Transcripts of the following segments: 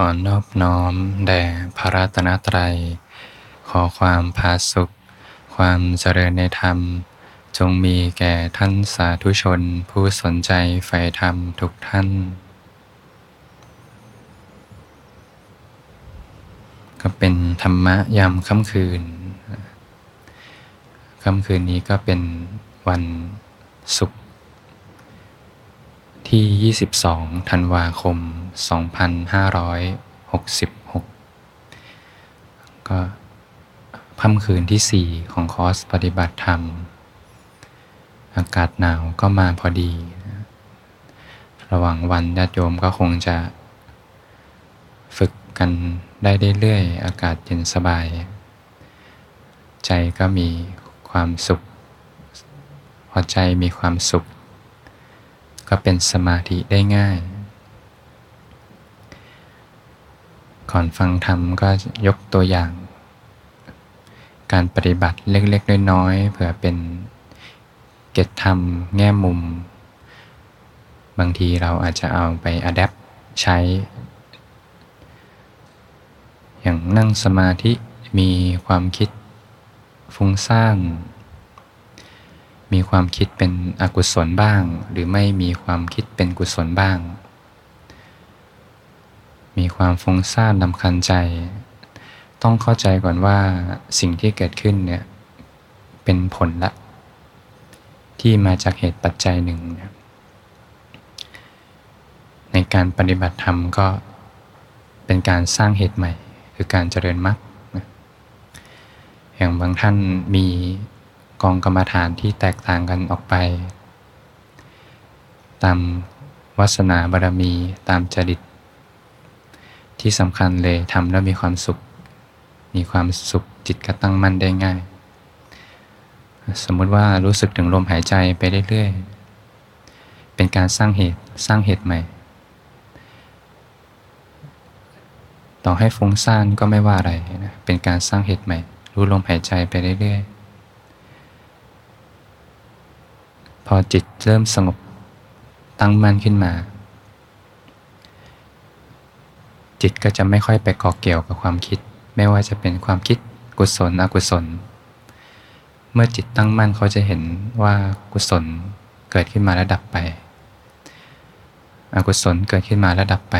ขอนอบน้อมแด่พระรัตนตรัย ขอความผาสุข ความเจริญในธรรม จงมีแก่ท่านสาธุชนผู้สนใจใฝ่ธรรมทุกท่าน ก็เป็นธรรมะยามค่ำคืน ค่ำคืนนี้ก็เป็นวันศุกร์ ที่ 22 ธันวาคม 2566 ก็ค่ำคืนที่ 4 ของคอร์สปฏิบัติธรรม อากาศหนาวก็มาพอดี ระหว่างวันญาติโยมก็คงจะ ฝึกกันได้เรื่อยๆ อากาศเย็นสบาย ใจก็มีความสุข พอใจมีความสุข ก็เป็นสมาธิได้ง่าย ก่อนฟังธรรมก็ยกตัวอย่าง การปฏิบัติเล็กๆน้อยๆเผื่อเป็นเกตธรรมแง่มุม บางทีเราอาจจะเอาไปอัดแอปใช้ อย่างนั่งสมาธิมีความคิดฟุ้งซ่าน มีความคิดเป็นอกุศลบ้าง หรือไม่มีความคิดเป็นกุศลบ้าง มีความฟุ้งซ่านลำคันใจ ต้องเข้าใจก่อนว่าสิ่งที่เกิดขึ้นเนี่ยเป็นผลละ ที่มาจากเหตุปัจจัยหนึ่ง ในการปฏิบัติธรรมก็เป็นการสร้างเหตุใหม่ คือการเจริญมรรคอย่างบางท่านมี กองกรรมฐานที่แตกต่างกันออกไป ตามวาสนาบารมีตามจริต ที่สำคัญเลยทำแล้วมีความสุข มีความสุขจิตก็ตั้งมั่นได้ง่าย สมมุติว่ารู้สึกถึงลมหายใจไปเรื่อยๆ เป็นการสร้างเหตุสร้างเหตุใหม่ ต่อให้ฟุ้งซ่านก็ไม่ว่าอะไรนะเป็นการสร้างเหตุใหม่ รู้ลมหายใจไปเรื่อยๆ พอจิตเริ่มสงบตั้งมั่นขึ้นมา จิตก็จะไม่ค่อยไปเกาะเกี่ยวกับความคิด ไม่ว่าจะเป็นความคิดกุศลอกุศล เมื่อจิตตั้งมั่นเขาจะเห็นว่ากุศลเกิดขึ้นมาแล้วดับไป อกุศลเกิดขึ้นมาแล้วดับไป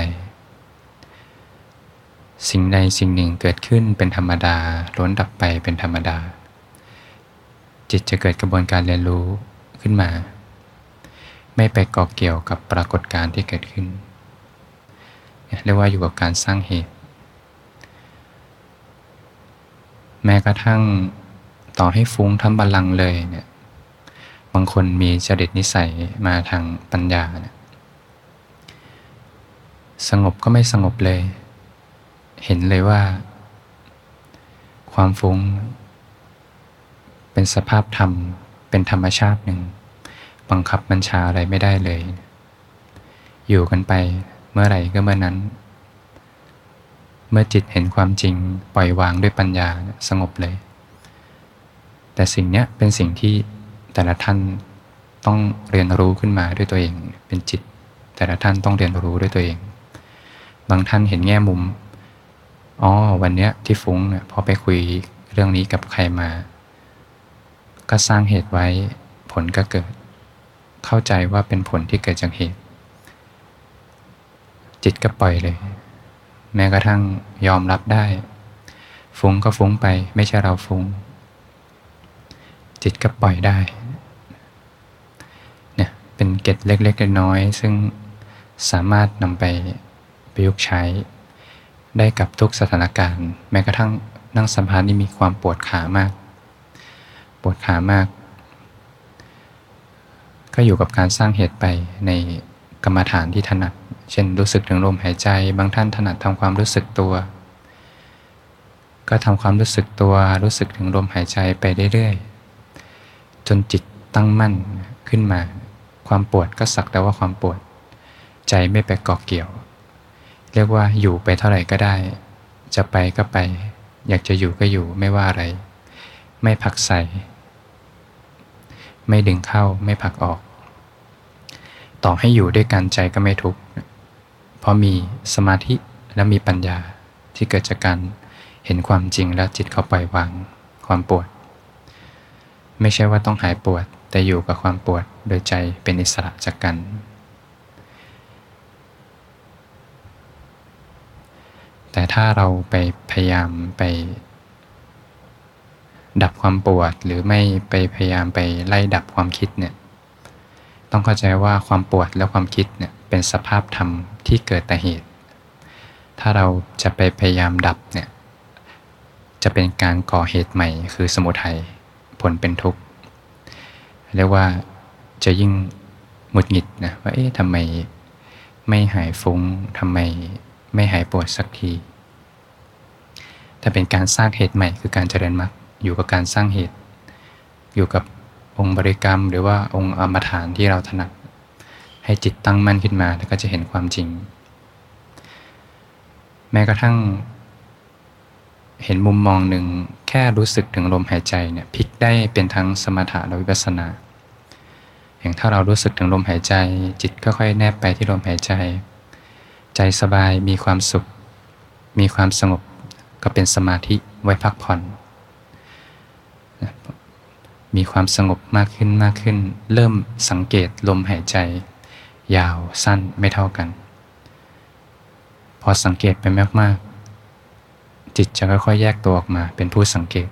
สิ่งใดสิ่งหนึ่งเกิดขึ้นเป็นธรรมดาล้นดับไปเป็นธรรมดา จิตจะเกิดกระบวนการเรียนรู้ ขึ้นมา ไม่ไปเกาะเกี่ยวกับปรากฏการณ์ที่เกิดขึ้น เรียกว่าอยู่กับการสร้างเหตุ แม้กระทั่งต่อให้ฟุ้งทั้งบัลลังเลยเนี่ยบางคนมีจริตนิสัยมาทางปัญญาเนี่ยสงบก็ไม่สงบเลย เห็นเลยว่า ความฟุ้ง เป็นสภาพธรรม เป็นธรรมชาติหนึ่ง บังคับบัญชาอะไรไม่ได้เลย อยู่กันไปเมื่อไหร่ก็เมื่อนั้น เมื่อจิตเห็นความจริงปล่อยวางด้วยปัญญาสงบเลย แต่สิ่งนี้เป็นสิ่งที่แต่ละท่านต้องเรียนรู้ขึ้นมาด้วยตัวเอง เป็นจิต แต่ละท่านต้องเรียนรู้ด้วยตัวเอง บางท่านเห็นแง่มุมอ๋อวันเนี้ยที่ฟุ้งเนี่ยพอไปคุยเรื่องนี้กับใครมา ก็สร้างเหตุไว้ผลก็เกิด เข้าใจว่าเป็นผลที่เกิดจากเหตุ จิตก็ปล่อยเลย แม้กระทั่งยอมรับได้ ฟุ้งก็ฟุ้งไป ไม่ใช่เราฟุ้ง จิตก็ปล่อยได้เนี่ยเป็นเกตเล็กๆน้อยๆซึ่งสามารถนำไปประยุกต์ใช้ได้กับทุกสถานการณ์ แม้กระทั่งนั่งสัมภาษณ์นี่มีความปวดขามาก วดขามาก ก็อยู่กับการสร้างเหตุไปในกรรมฐานที่ถนัด เช่นรู้สึกถึงลมหายใจ บางท่านถนัดทำความรู้สึกตัว ก็ทำความรู้สึกตัว รู้สึกถึงลมหายใจไปเรื่อยๆ จนจิตตั้งมั่นขึ้นมา ความปวดก็สักแต่ว่าความปวด ใจไม่ไปเกาะเกี่ยว เรียกว่าอยู่ไปเท่าไหร่ก็ได้ จะไปก็ไป อยากจะอยู่ก็อยู่ไม่ว่าอะไร ไม่ผักใส่ ไม่ดึงเข้าไม่ผลักออก ต่อให้อยู่ด้วยกันใจก็ไม่ทุกข์เพราะมีสมาธิและมีปัญญาที่เกิดจากการเห็นความจริงแล้วจิตเขาปล่อยวางความปวด ไม่ใช่ว่าต้องหายปวด แต่อยู่กับความปวดโดยใจเป็นอิสระจากกัน แต่ถ้าเราไปพยายามไป ดับความปวดหรือไม่ไปพยายามไปไล่ดับความคิดเนี่ยต้องเข้าใจว่าความปวดและความคิดเนี่ยเป็นสภาพธรรมที่เกิดแต่เหตุ ถ้าเราจะไปพยายามดับเนี่ยจะเป็นการก่อเหตุใหม่คือสมุทัยผลเป็นทุกข์เรียกว่าจะยิ่งหงุดหงิดนะว่าเอ๊ะทำไมไม่หายฟุง้งทำไมไม่หายปวดสักทีแต่เป็นการสร้างเหตุใหม่คือการเจริญมรรค อยู่กับการสร้างเหตุ อยู่กับองค์บริกรรม หรือว่าองค์อมฐานที่เราถนัด ให้จิตตั้งมั่นขึ้นมาแล้วก็จะเห็นความจริง แม้กระทั่ง เห็นมุมมองหนึ่งแค่รู้สึกถึงลมหายใจเนี่ยพลิกได้เป็นทั้งสมถะและวิปัสสนา อย่างถ้าเรารู้สึกถึงลมหายใจ จิตก็ค่อยแนบไปที่ลมหายใจ ใจสบายมีความสุข มีความสงบก็เป็นสมาธิไว้พักผ่อน มีความสงบมากขึ้นมากขึ้น เริ่มสังเกตลมหายใจ ยาวสั้นไม่เท่ากัน พอสังเกตไปมากๆ จิตจะค่อยๆแยกตัวออกมาเป็นผู้สังเกต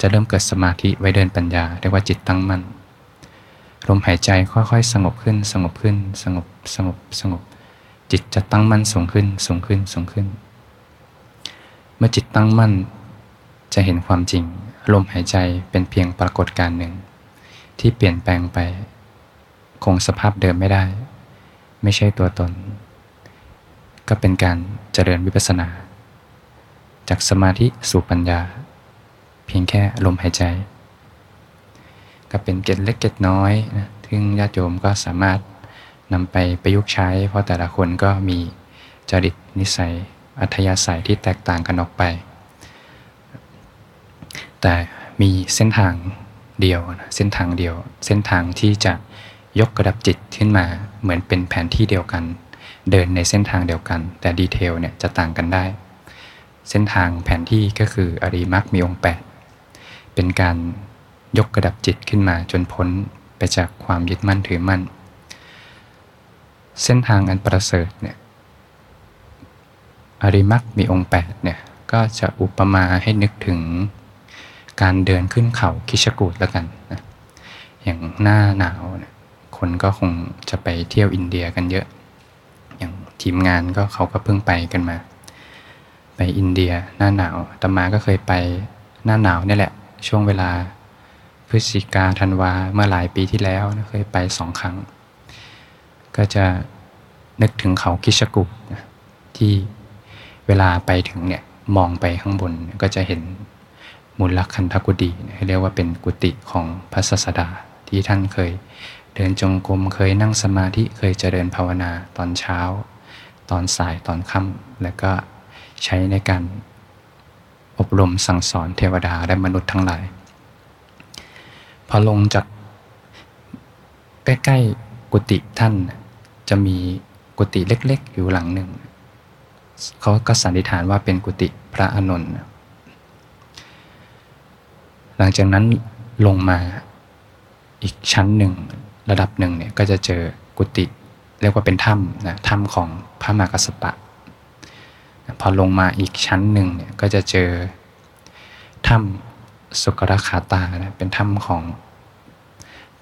จะเริ่มเกิดสมาธิไว้เดินปัญญาเรียกว่าจิตตั้งมั่นลมหายใจค่อยๆ สงบขึ้น สงบขึ้น สงบสงบสงบ จิตจะตั้งมั่นสูงขึ้นสูงขึ้นสูงขึ้น เมื่อจิตตั้งมั่น จะเห็นความจริง ลมหายใจเป็นเพียงปรากฏการณ์หนึ่ง ที่เปลี่ยนแปลงไป คงสภาพเดิมไม่ได้ ไม่ใช่ตัวตน ก็เป็นการเจริญวิปัสสนา จากสมาธิสู่ปัญญา เพียงแค่ลมหายใจ ก็เป็นเกตเล็กเกตน้อยนะซึ่งญาติโยมก็สามารถนำไปประยุกต์ใช้ เพราะแต่ละคนก็มีจริตนิสัย อัธยาศัยที่แตกต่างกันออกไป แต่มีเส้นทางเดียวเส้นทางเดียว เส้นทางที่จะยกกระดับจิตขึ้นมาเหมือนเป็นแผนที่เดียวกัน เดินในเส้นทางเดียวกัน แต่ดีเทลเนี่ยจะต่างกันได้ เส้นทางแผนที่ก็คืออริมักมีองค์8เป็นการยกกระดับจิตขึ้นมาจนพ้นไปจากความยึดมั่นถือมั่น เส้นทางอันประเสริฐเนี่ยอริมักมีองค์8เนี่ยก็จะอุปมาให้นึกถึง การเดินขึ้นเขาคิชกูดแล้วกันนะอย่างหน้าหนาวนะคนก็คงจะไปเที่ยวอินเดียกันเยอะ อย่างทีมงานก็เขาก็เพิ่งไปกันมา ไปอินเดียหน้าหนาวตมาก็เคยไปหน้าหนาวนี่แหละ ช่วงเวลาพฤศจิกาธันวาเมื่อหลายปีที่แล้วเคยไปสองครั้ง ก็จะนึกถึงเขาคิชกุนะที่เวลาไปถึงเนี่ยมองไปข้างบนก็จะเห็น มูลคันธกุฎีเรียกว่าเป็นกุฏิของพระศาสดาที่ท่านเคย เดินจงกรมเคยนั่งสมาธิเคยเจริญภาวนาตอนเช้า ตอนสายตอนค่ำแล้วก็ใช้ในการอบรมสั่งสอนเทวดาและมนุษย์ทั้งหลาย พอลงจากใกล้ๆกุฏิท่านจะมีกุฏิเล็กๆ อยู่หลังหนึ่ง เขาก็สันนิษฐานว่าเป็นกุฏิพระอานนท์ หลังจากนั้นลงมาอีกชั้นหนึ่งระดับหนึ่งเนี่ยก็จะเจอกุฏิเรียกว่าเป็นถ้ำนะถ้ำของพระมากัสปะ พอลงมาอีกชั้นหนึ่งเนี่ยก็จะเจอถ้ำสุกรคาตานะเป็นถ้ำของ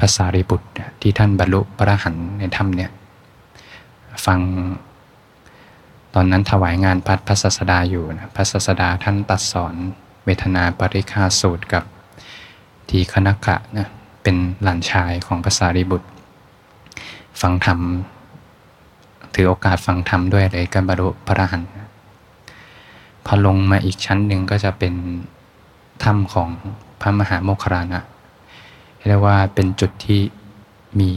ภาษาริบุตรที่ท่านบรรลุพระหันในถ้ำเนี่ยฟังตอนนั้นถวายงานพัดพระศาสดาอยู่นะพระศาสดาท่านตัดสอนเวทนาปริคาสูตรกับ ทีคณกะนะเป็นหลานชายของภาษาริบุตร ฟังธรรม ถือโอกาสฟังธรรมด้วยเลยกันบรรลุพระหันพอลงมาอีกชั้นหนึ่งก็จะเป็นถ้ำของพระมหาโมคครานะเรียกว่าเป็นจุดที่มี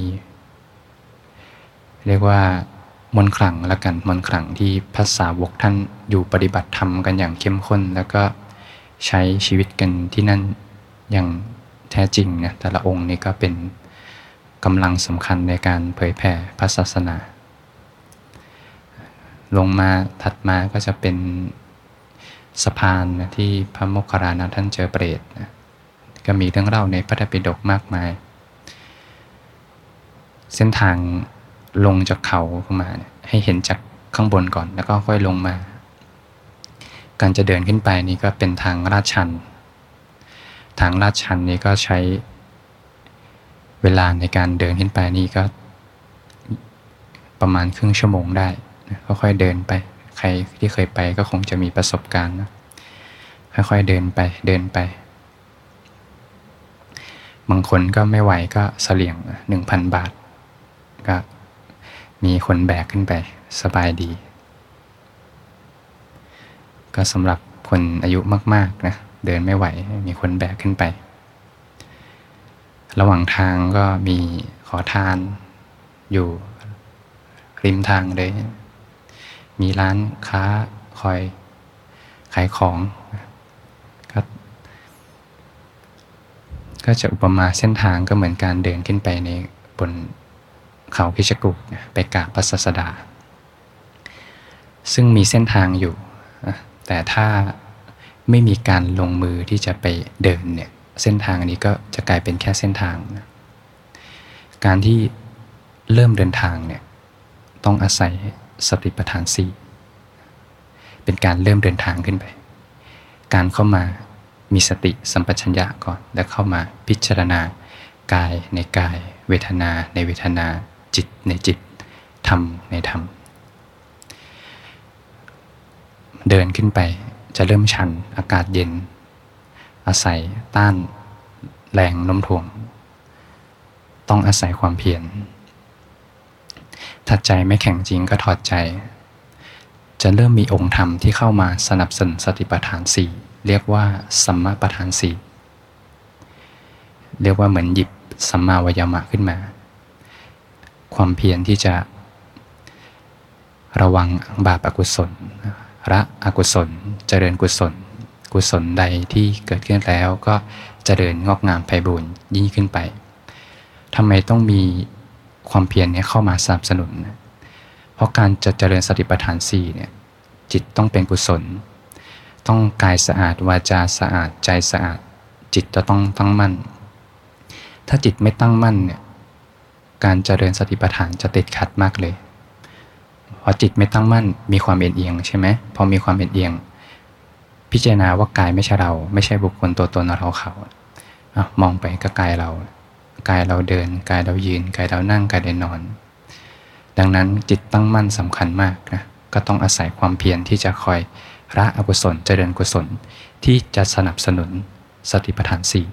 เรียกว่ามนขลังละกันมนขลังที่ภาษาวกท่านอยู่ปฏิบัติธรรมกันอย่างเข้มข้น แล้วก็ใช้ชีวิตกันที่นั่นอย่าง แท้จริงนะแต่ละองค์นี่ก็เป็นกำลังสำคัญในการเผยแผ่พระศาสนา ลงมาถัดมาก็จะเป็นสะพานนะที่พระโมคคัลลานะท่านเจอเปรตนะก็มีเรื่องเล่าในพระธรรมปิฎกมากมาย เส้นทางลงจากเขาขึ้นมา ให้เห็นจากข้างบนก่อนแล้วก็ค่อยลงมา การจะเดินขึ้นไปนี่ก็เป็นทางลาดชัน ทางลาดชันนี้ก็ใช้เวลาในการเดินขึ้นไปนี่ก็ประมาณครึ่งชั่วโมงได้ก็ค่อยเดินไป ใครที่เคยไปก็คงจะมีประสบการณ์นะค่อยๆเดินไปเดินไป บางคนก็ไม่ไหวก็เสลี่ยงหนึ่งพันบาท ก็มีคนแบกขึ้นไปสบายดี ก็สำหรับคนอายุมาก ๆ นะ เดินไม่ไหว มีคนแบกขึ้นไป ระหว่างทางก็มีขอทานอยู่ริมทางเลย มีร้านค้าคอยขายของก็ก็จะอุปมาเส้นทางก็เหมือนการเดินขึ้นไปในบนเขาพิชกุกไปกราบพระศาสดา ซึ่งมีเส้นทางอยู่ แต่ถ้า ไม่มีการลงมือที่จะไปเดินเนี่ยเส้นทางอันี้ก็จะกลายเป็นแค่เส้นทางนะการที่เริ่มเดินทางเนี่ยต้องอาศัยสติปัฏฐานสี่เป็นการเริ่มเดินทางขึ้นไป การเข้ามามีสติสัมปชัญญะก่อน แล้วเข้ามาพิจารณากายในกาย เวทนาในเวทนาจิตในจิต ธรรมในธรรม เดินขึ้นไป จะเริ่มชันอากาศเย็น อาศัยต้านแรงน้มถ่วง ต้องอาศัยความเพียรถ้าใจไม่แข็งจริงก็ถอดใจ จะเริ่มมีองค์ธรรมที่เข้ามาสนับสนุนสติปัฏฐานสี่เรียกว่าสัมมาปัฏฐานสี่เรียกว่าเหมือนหยิบสัมมาวยามะขึ้นมา ความเพียรที่จะระวังบาปอกุศล ละอกุศล เจริญกุศล กุศลใดที่เกิดขึ้นแล้วก็เจริญงอกงามไพบูรณ์ยิ่งขึ้นไปทำไมต้องมีความเพียรเนี่ยเข้ามาสนับสนุน เพราะการจะเจริญสติปัฏฐานสี่เนี่ยจิตต้องเป็นกุศล ต้องกายสะอาดวาจาสะอาดใจสะอาด จิตจะต้องตั้งมั่น ถ้าจิตไม่ตั้งมั่นเนี่ยการเจริญสติปัฏฐานจะติดขัดมากเลย พอจิตไม่ตั้งมั่นมีความเอ็นเอียงใช่ไหมพอมีความเอ็นเอียง พิจารณาว่ากายไม่ใช่เรา ไม่ใช่บุคคลตัวตนเราเขามองไปก็กายเรา กายเราเดิน กายเรายืน กายเรานั่ง กายเรานอน ดังนั้นจิตตั้งมั่นสำคัญมากนะก็ต้องอาศัยความเพียรที่จะคอยละอกุศลเจริญกุศล ที่จะสนับสนุนสติปัฏฐานสี่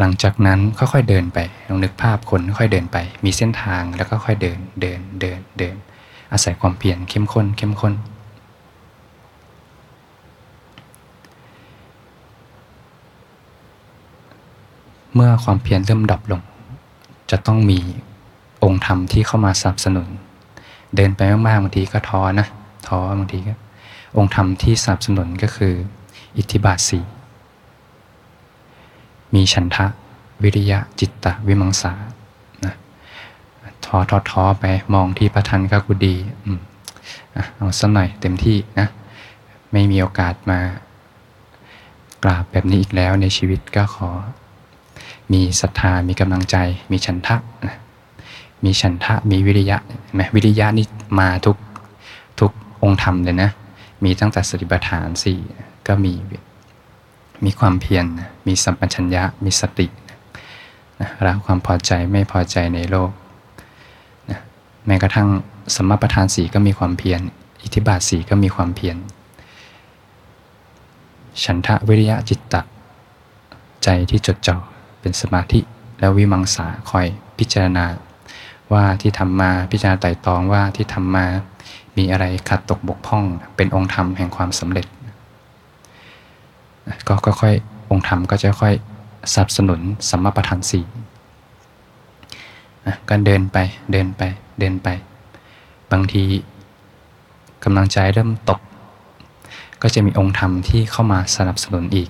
หลังจากนั้นค่อยๆเดินไปลองนึกภาพคนค่อยเดินไป มีเส้นทางแล้วก็ค่อยเดินเดินเดินเดิน อาศัยความเพียรเข้มข้นเข้มข้นเมื่อความเพียรเริ่มดับลง จะต้องมีองค์ธรรมที่เข้ามาสนับสนุน เดินไปมากๆบางทีก็ท้อนะท้อบางทีก็องค์ธรรมที่สนับสนุนก็คือ อิทธิบาทสี มีฉันทะ วิริยะจิตตะวิมังสานะท้อท้อท้อไปมองที่พระทันก็กุดีอเอาสักหน่อยเต็มที่นะ ไม่มีโอกาสมากราบแบบนี้อีกแล้วในชีวิตก็ขอ มีศรัทธามีกำลังใจ มีฉันทะนะมีฉันทะมีวิริยะไหมวิริยะนี่มาทุกทุกองค์ธรรมเลยนะ มีตั้งแต่สติปัฏฐานสี่ก็มี มีความเพียรมีสัมปชัญญะมีสตินะรักความพอใจไม่พอใจในโลกนะแม้กระทั่งสมประธานสีก็มีความเพียรอิทธิบาทสีก็มีความเพียรฉันทะวิริยะจิตตะ ใจที่จดจ่อเป็นสมาธิแล้ววิมังสาคอยพิจารณา ว่าที่ทำมาพิจารณาไต่ตองว่าที่ทำมามีอะไรขัดตกบกพร่อง เป็นองค์ธรรมแห่งความสำเร็จ ก็ค่อยองค์ธรรมก็จะค่อยสนับสนุนสัมมาประธานสี่ก็เดินไปเดินไปเดินไป บางทีกำลังใจเริ่มตก ก็จะมีองค์ธรรมที่เข้ามาสนับสนุนอีก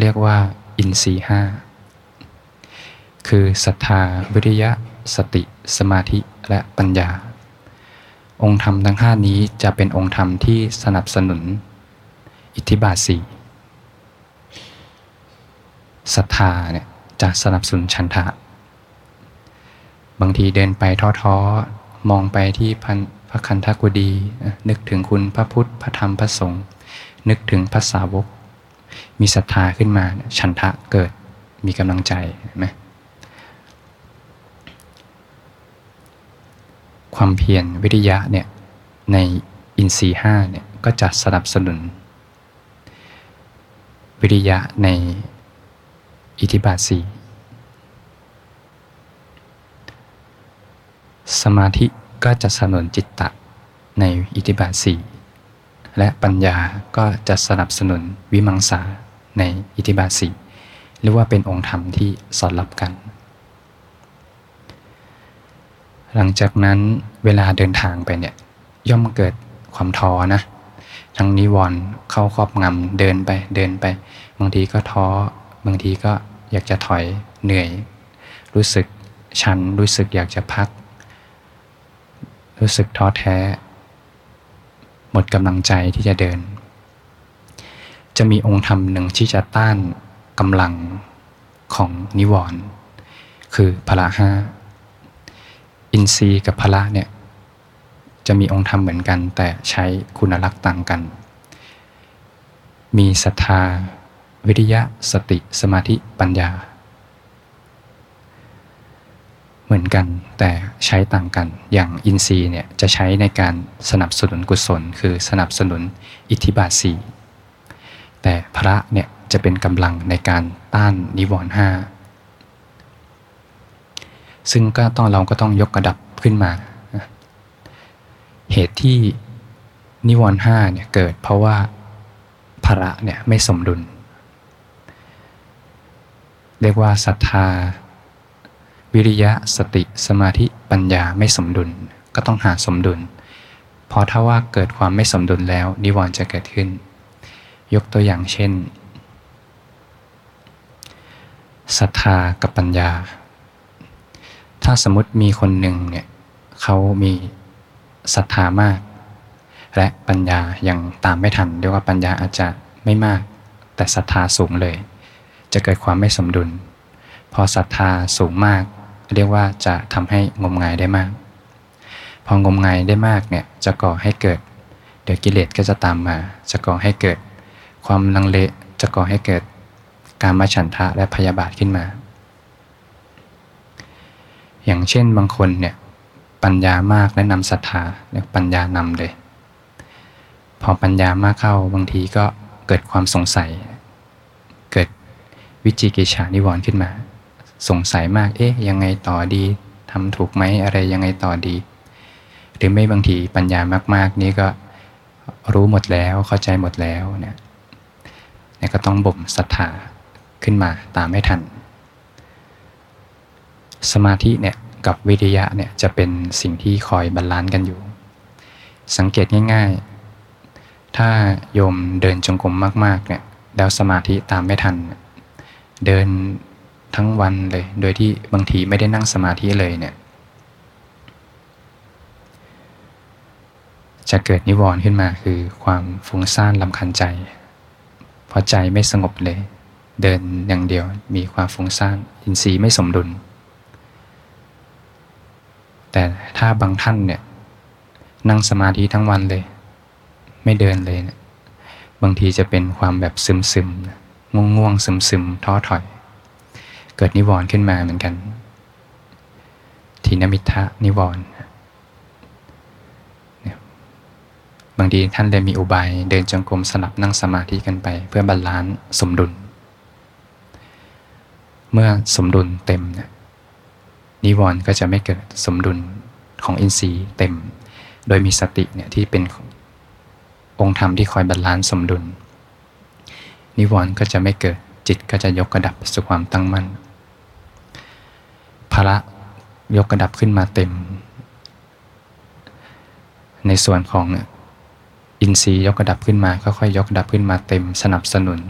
เรียกว่าอินทรีห้าคือศรัทธาวิริยะ สติ สมาธิและปัญญา องค์ธรรมทั้งห้านี้จะเป็นองค์ธรรมที่สนับสนุน อิทธิบาทสี่ ศรัทธาเนี่ยจะสนับสนุนชันทะ บางทีเดินไปท้อๆ มองไปที่พันพระคันธกุดี นึกถึงคุณพระพุทธพระธรรมพระสงฆ์นึกถึงพระสาวก มีศรัทธาขึ้นมาชันทะเกิดมีกำลังใจไหมความเพียรวิริยะเนี่ยในอินทรีห้าเนี่ยก็จะสนับสนุน วิริยะใน อิทธิบาทสี่สมาธิก็จะสนุนจิตตะในอิทธิบาทสี่และปัญญาก็จะสนับสนุนวิมังสาในอิทธิบาทสี่เรียกว่าเป็นองค์ธรรมที่สอดรับกัน หลังจากนั้นเวลาเดินทางไปเนี่ยย่อมเกิดความท้อนะ ทั้งนิวรณ์เข้าครอบงำเดินไปเดินไป บางทีก็ท้อ บางทีก็อยากจะถอยเหนื่อย รู้สึกชันรู้สึกอยากจะพัก รู้สึกท้อแท้ หมดกำลังใจที่จะเดิน จะมีองค์ธรรมหนึ่งที่จะต้านกำลังของนิวรณ์คือพละห้าอินทรีย์กับพละเนี่ยจะมีองค์ธรรมเหมือนกัน แต่ใช้คุณลักษณ์ต่างกัน มีศรัทธา วิริยะสติสมาธิปัญญา เหมือนกันแต่ใช้ต่างกันอย่างอินทรีย์เนี่ยจะใช้ในการสนับสนุนกุศล คือสนับสนุนอิทธิบาทสีแต่พระเนี่ยจะเป็นกำลังในการต้านนิวรณ์ห้าซึ่งก็ต้องเราก็ต้องยกระดับขึ้นมา เหตุที่นิวรณ์ห้าเนี่ยเกิดเพราะว่าภระเนี่ยไม่สมดุล เรียกว่าศรัทธา วิริยะสติสมาธิปัญญาไม่สมดุล ก็ต้องหาสมดุล เพราะถ้าว่าเกิดความไม่สมดุลแล้วนิวรณ์จะเกิดขึ้น ยกตัวอย่างเช่นศรัทธากับปัญญา ถ้าสมมติมีคนหนึ่งเนี่ยเขามีศรัทธามาก และปัญญายังตามไม่ทันเรียกว่าปัญญาอาจจะไม่มาก แต่ศรัทธาสูงเลย จะเกิดความไม่สมดุล พอศรัทธาสูงมาก เรียกว่าจะทำให้งมงายได้มาก พองมงายได้มากเนี่ยจะก่อให้เกิด เดี๋ยวกิเลสก็จะตามมา จะก่อให้เกิด ความลังเลจะก่อให้เกิดการมาฉันทะและพยาบาทขึ้นมา อย่างเช่นบางคนเนี่ยปัญญามากและนำศรัทธาเนี่ยปัญญานำเลย พอปัญญามากเข้าบางทีก็เกิดความสงสัย วิจิกิจฉานิวรณ์ขึ้นมา สงสัยมากเอ๊ะยังไงต่อดีทำถูกไหมอะไรยังไงต่อดี หรือไม่บางทีปัญญามาก ๆ นี้ก็รู้หมดแล้วเข้าใจหมดแล้วเนี่ยเนี่ยก็ต้องบ่มศรัทธาขึ้นมาตามไม่ทัน สมาธิเนี่ยกับวิริยะเนี่ยจะเป็นสิ่งที่คอย balance กันอยู่ สังเกตง่าย ๆ ถ้าโยมเดินจงกรมมาก ๆ เนี่ยแล้วสมาธิตามไม่ทันเดินทั้งวันเลย โดยที่บางทีไม่ได้นั่งสมาธิเลยเนี่ย จะเกิดนิวรณ์ขึ้นมาคือความฟุ้งซ่านลำคันใจเพราะใจไม่สงบเลย เดินอย่างเดียวมีความฟุ้งซ่านอินทรีย์ไม่สมดุล แต่ถ้าบางท่านเนี่ยนั่งสมาธิทั้งวันเลย ไม่เดินเลยเนี่ยบางทีจะเป็นความแบบซึมซึม ง่วงง่วงซึมซึมท้อถอย เกิดนิวรณ์ขึ้นมาเหมือนกัน ทีนมิทะนิวรณ์บางทีท่านเลยมีอุบายเดินจงกรมสลับนั่งสมาธิกันไป เพื่อ balance สมดุล เมื่อสมดุลเต็มเนี่ยนิวรณ์ก็จะไม่เกิดสมดุลของอินทรีย์เต็ม โดยมีสติเนี่ยที่เป็นองค์ธรรมที่คอย balance สมดุล นิวรณ์ก็จะไม่เกิดจิตก็จะยกระดับสู่ความตั้งมั่นพละยกระดับขึ้นมาเต็ม ในส่วนของอินทรีย์ยกกระดับขึ้นมาค่อยๆยกกระดับขึ้นมาเต็มสนับสนุน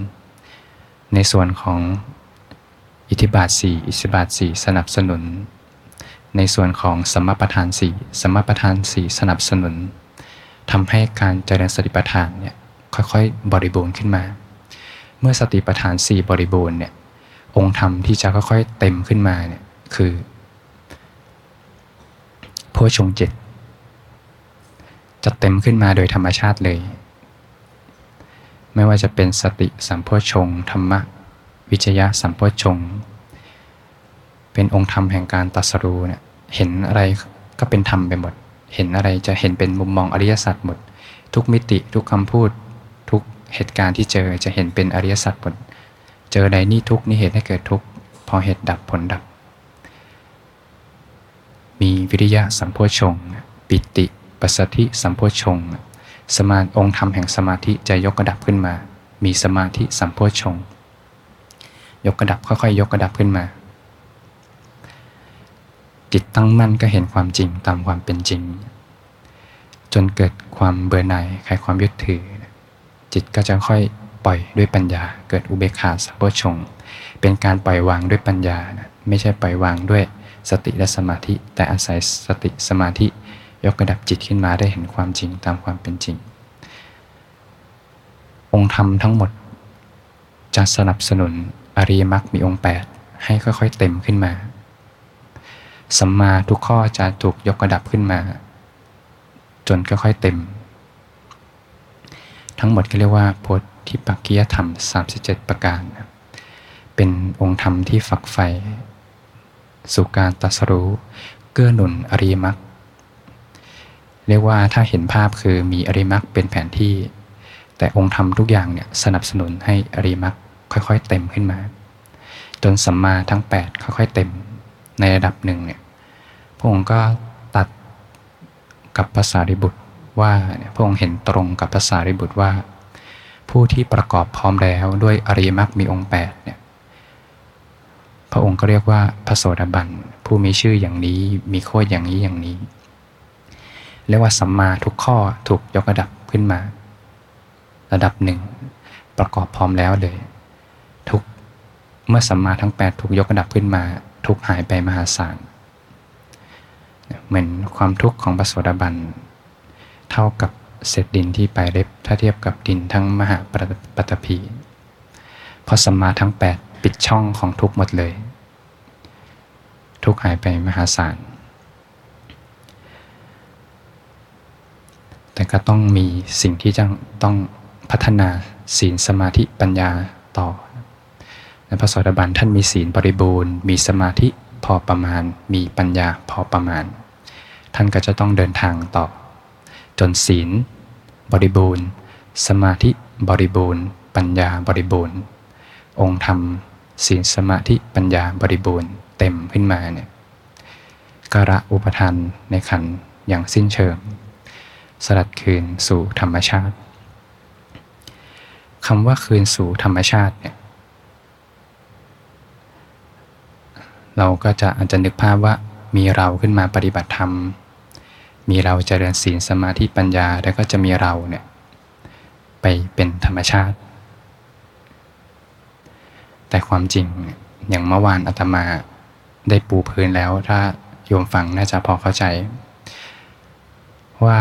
ในส่วนของอิทธิบาทสี่อิทธิบาทสี่สนับสนุน ในส่วนของสมประทานสี่สมประทานสี่สนับสนุนทำให้การเจริญสติปัฏฐานเนี่ยค่อยๆ บริบูรณ์ขึ้นมา มื่อสติปัฏฐานสี่บริบูรณ์เนี่ยองค์ธรรมที่จะค่อยๆเต็มขึ้นมาเนี่ยคือโพชงเจ็ดจะเต็มขึ้นมาโดยธรรมชาติเลย ไม่ว่าจะเป็นสติสัมโพชงธรรมะ วิจยะสัมโพชง เป็นองค์ธรรมแห่งการตัสรู้เนี่ยเห็นอะไรก็เป็นธรรมไปหมด เห็นอะไรจะเห็นเป็นมุมมองอริยสัจหมด ทุกมิติทุกคำพูด เหตุการณ์ที่เจอจะเห็นเป็นอริยสัจหมดเจอใดนี่ทุกนี่เหตุให้เกิดทุกพอเหตุดับผลดับ มีวิริยะสัมโพชง ปิติปัสสธิสัมโพชง สมาองค์ธรรมแห่งสมาธิจะยกกระดับขึ้นมา มีสมาธิสัมโพชง ยกกระดับค่อยๆ ยกกระดับขึ้นมา จิตตั้งมั่นก็เห็นความจริงตามความเป็นจริง จนเกิดความเบื่อหน่ายคลายความยึดถือ จิตก็จะค่อยปล่อยด้วยปัญญา เกิดอุเบกขาสัพพชง เป็นการปล่อยวางด้วยปัญญานะไม่ใช่ปล่อยวางด้วยสติและสมาธิ แต่อาศัยสติสมาธิ ยกระดับจิตขึ้นมาได้เห็นความจริงตามความเป็นจริง องค์ธรรมทั้งหมด จะสนับสนุนอริยมรรคมีองค์ 8 ให้ค่อยๆเต็มขึ้นมาสัมมาทุกข้อจะถูกยกระดับขึ้นมา จนค่อยๆเต็ม ทั้งหมดก็เรียกว่าโพธิปักกิยธรรม 37 ประการ เป็นองค์ธรรมที่ฝักใฝ่สู่การตัสรู้ เกื้อหนุนอริมักเรียกว่าถ้าเห็นภาพคือมีอริมักเป็นแผนที่ แต่องค์ธรรมทุกอย่างเนี่ยสนับสนุนให้อริมักค่อยๆ เต็มขึ้นมา จนสัมมาทั้ง 8 ค่อยๆ เต็มในระดับหนึ่งเนี่ยพระองค์ก็ตัดกับภาษาริบุตร ว่าพระองค์เห็นตรงกับภาษาริบุตรว่า ผู้ที่ประกอบพร้อมแล้วด้วยอริยมรรคมีองค์8เนี่ยพระองค์ก็เรียกว่าพระโสดาบันผู้มีชื่ออย่างนี้มีโคดอย่างนี้อย่างนี้เรียกว่าสัมมาทุกข้อถูกยกระดับขึ้นมา ระดับหนึ่งประกอบพร้อมแล้วเลย ทุกเมื่อสัมมาทั้ง 8 ถูกยกระดับขึ้นมา ทุกหายไปมหาศาลเหมือนความทุกข์ของปโสดาบัน เท่ากับเศษดินที่ปลายเล็บถ้าเทียบกับดินทั้งมหาปตพีเพราะสัมมาทั้ง 8 ปิดช่องของทุกหมดเลย ทุกหายไปมหาศาล แต่ก็ต้องมีสิ่งที่จะต้องพัฒนาศีลสมาธิปัญญาต่อพระโสดาบันท่านมีศีลบริบูรณ์ มีสมาธิพอประมาณ มีปัญญาพอประมาณ ท่านก็จะต้องเดินทางต่อ จนศีล บริบูรณ์ สมาธิบริบูรณ์ ปัญญาบริบูรณ์ องค์ธรรม ศีลสมาธิปัญญาบริบูรณ์ เต็มขึ้นมาเนี่ยกระอุปทานในขันอย่างสิ้นเชิง สลัดคืนสู่ธรรมชาติคำว่าคืนสู่ธรรมชาติเนี่ยเราก็จะอาจจะนึกภาพว่ามีเราขึ้นมาปฏิบัติธรรม มีเราเจริญศีลสมาธิปัญญาแล้วก็จะมีเราเนี่ยไปเป็นธรรมชาติ แต่ความจริงอย่างเมื่อวานอาตมาได้ปูพื้นแล้ว ถ้าโยมฟังน่าจะพอเข้าใจ ว่า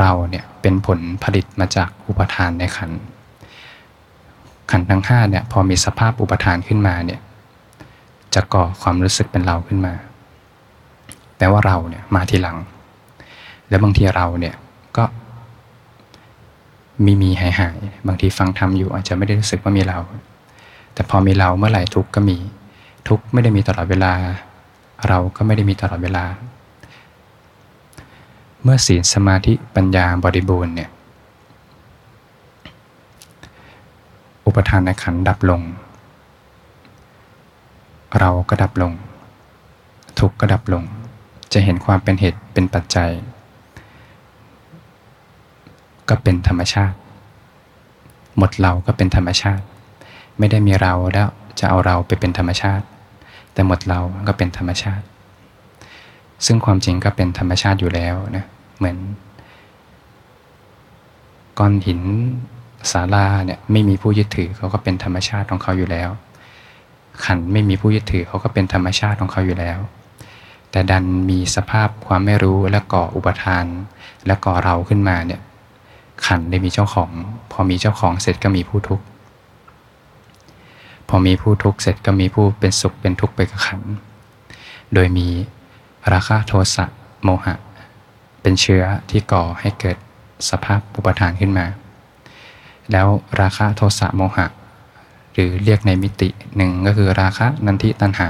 เราเนี่ยเป็นผลผลิตมาจากอุปทานในขัน ขันทั้งห้าเนี่ยพอมีสภาพอุปทานขึ้นมาเนี่ยจะก่อความรู้สึกเป็นเราขึ้นมา แปลว่าเราเนี่ยมาทีหลัง แล้วบางทีเราเนี่ยก็มีมีหายหายบางทีฟังทำอยู่อาจจะไม่ได้รู้สึกว่ามีเรา แต่พอมีเราเมื่อไหร่ทุกก็มี ทุกไม่ได้มีตลอดเวลา เราก็ไม่ได้มีตลอดเวลา เมื่อศีลสมาธิปัญญาบริบูรณ์เนี่ยอุปทานในขันดับลง เราก็ดับลง ทุกข์ก็ดับลง จะเห็นความเป็นเหตุเป็นปัจจัย ก็เป็นธรรมชาติ หมดเราก็เป็นธรรมชาติ ไม่ได้มีเราแล้วจะเอาเราไปเป็นธรรมชาติ แต่หมดเราก็เป็นธรรมชาติ ซึ่งความจริงก็เป็นธรรมชาติอยู่แล้วนะเหมือนก้อนหินศาลาเนี่ยไม่มีผู้ยึดถือเขาก็เป็นธรรมชาติของเขาอยู่แล้ว ขันไม่มีผู้ยึดถือเขาก็เป็นธรรมชาติของเขาอยู่แล้ว แต่ดันมีสภาพความไม่รู้และก่ออุปทาน และก่อเราขึ้นมาเนี่ยขันได้มีเจ้าของ พอมีเจ้าของเสร็จก็มีผู้ทุกข์พอมีผู้ทุกข์เสร็จก็มีผู้เป็นสุขเป็นทุกข์ไปกับขัน โดยมีราคะโทสะโมหะ เป็นเชื้อที่ก่อให้เกิดสภาพอุปทานขึ้นมา แล้วราคะโทสะโมหะ หรือเรียกในมิติหนึ่งก็คือราคะนันทิตันหา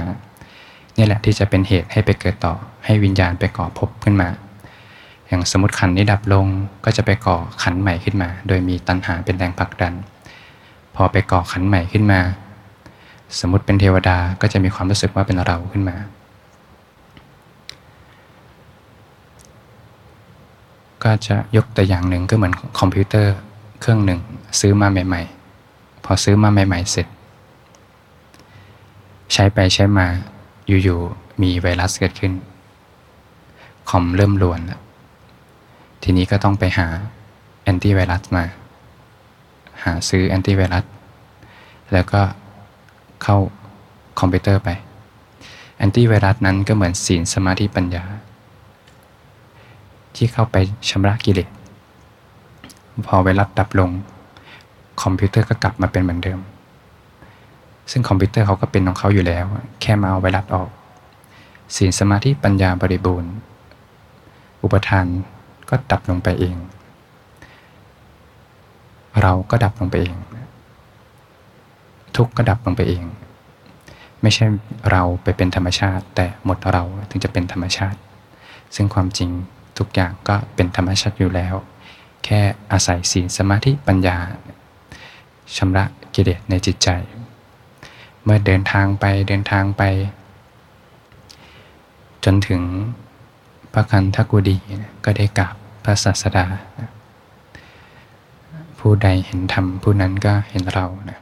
นี่แหละที่จะเป็นเหตุให้ไปเกิดต่อให้วิญญาณไปก่อภพขึ้นมา อย่างสมมติขันนี้ดับลงก็จะไปก่อขันใหม่ขึ้นมา โดยมีตันหาเป็นแรงผลักดัน พอไปก่อขันใหม่ขึ้นมา สมมติเป็นเทวดาก็จะมีความรู้สึกว่าเป็นเราขึ้นมา ก็จะยกตัวอย่างหนึ่งก็เหมือนคอมพิวเตอร์เครื่องหนึ่งซื้อมาใหม่ ๆ พอซื้อมาใหม่ ๆ เสร็จ ใช้ไปใช้มา อยู่ๆมีไวรัสเกิดขึ้น คอมเริ่มรวนแล้วทีนี้ก็ต้องไปหาแอนตี้ไวรัสมา หาซื้อแอนตี้ไวรัสแล้วก็เข้าคอมพิวเตอร์ไปแอนตี้ไวรัสนั้นก็เหมือนศีลสมาธิปัญญา ที่เข้าไปชำระกิเลสพอไวรัสดับลง คอมพิวเตอร์ก็กลับมาเป็นเหมือนเดิม ซึ่งคอมพิวเตอร์เขาก็เป็นของเขาอยู่แล้ว แค่มาเอาไวรัสออกศีลสมาธิปัญญาบริบูรณ์ อุปทานก็ดับลงไปเอง เราก็ดับลงไปเอง ทุกข์ก็ดับลงไปเอง ไม่ใช่เราไปเป็นธรรมชาติ แต่หมดเราถึงจะเป็นธรรมชาติ ซึ่งความจริงทุกอย่างก็เป็นธรรมชาติอยู่แล้ว แค่อาศัยศีลสมาธิปัญญาชำระกิเลสในจิตใจ เมื่อเดินทางไปเดินทางไป จนถึงพระคันธกุดีก็ได้กราบพระศาสดา ผู้ใดเห็นธรรมผู้นั้นก็เห็นเรานะ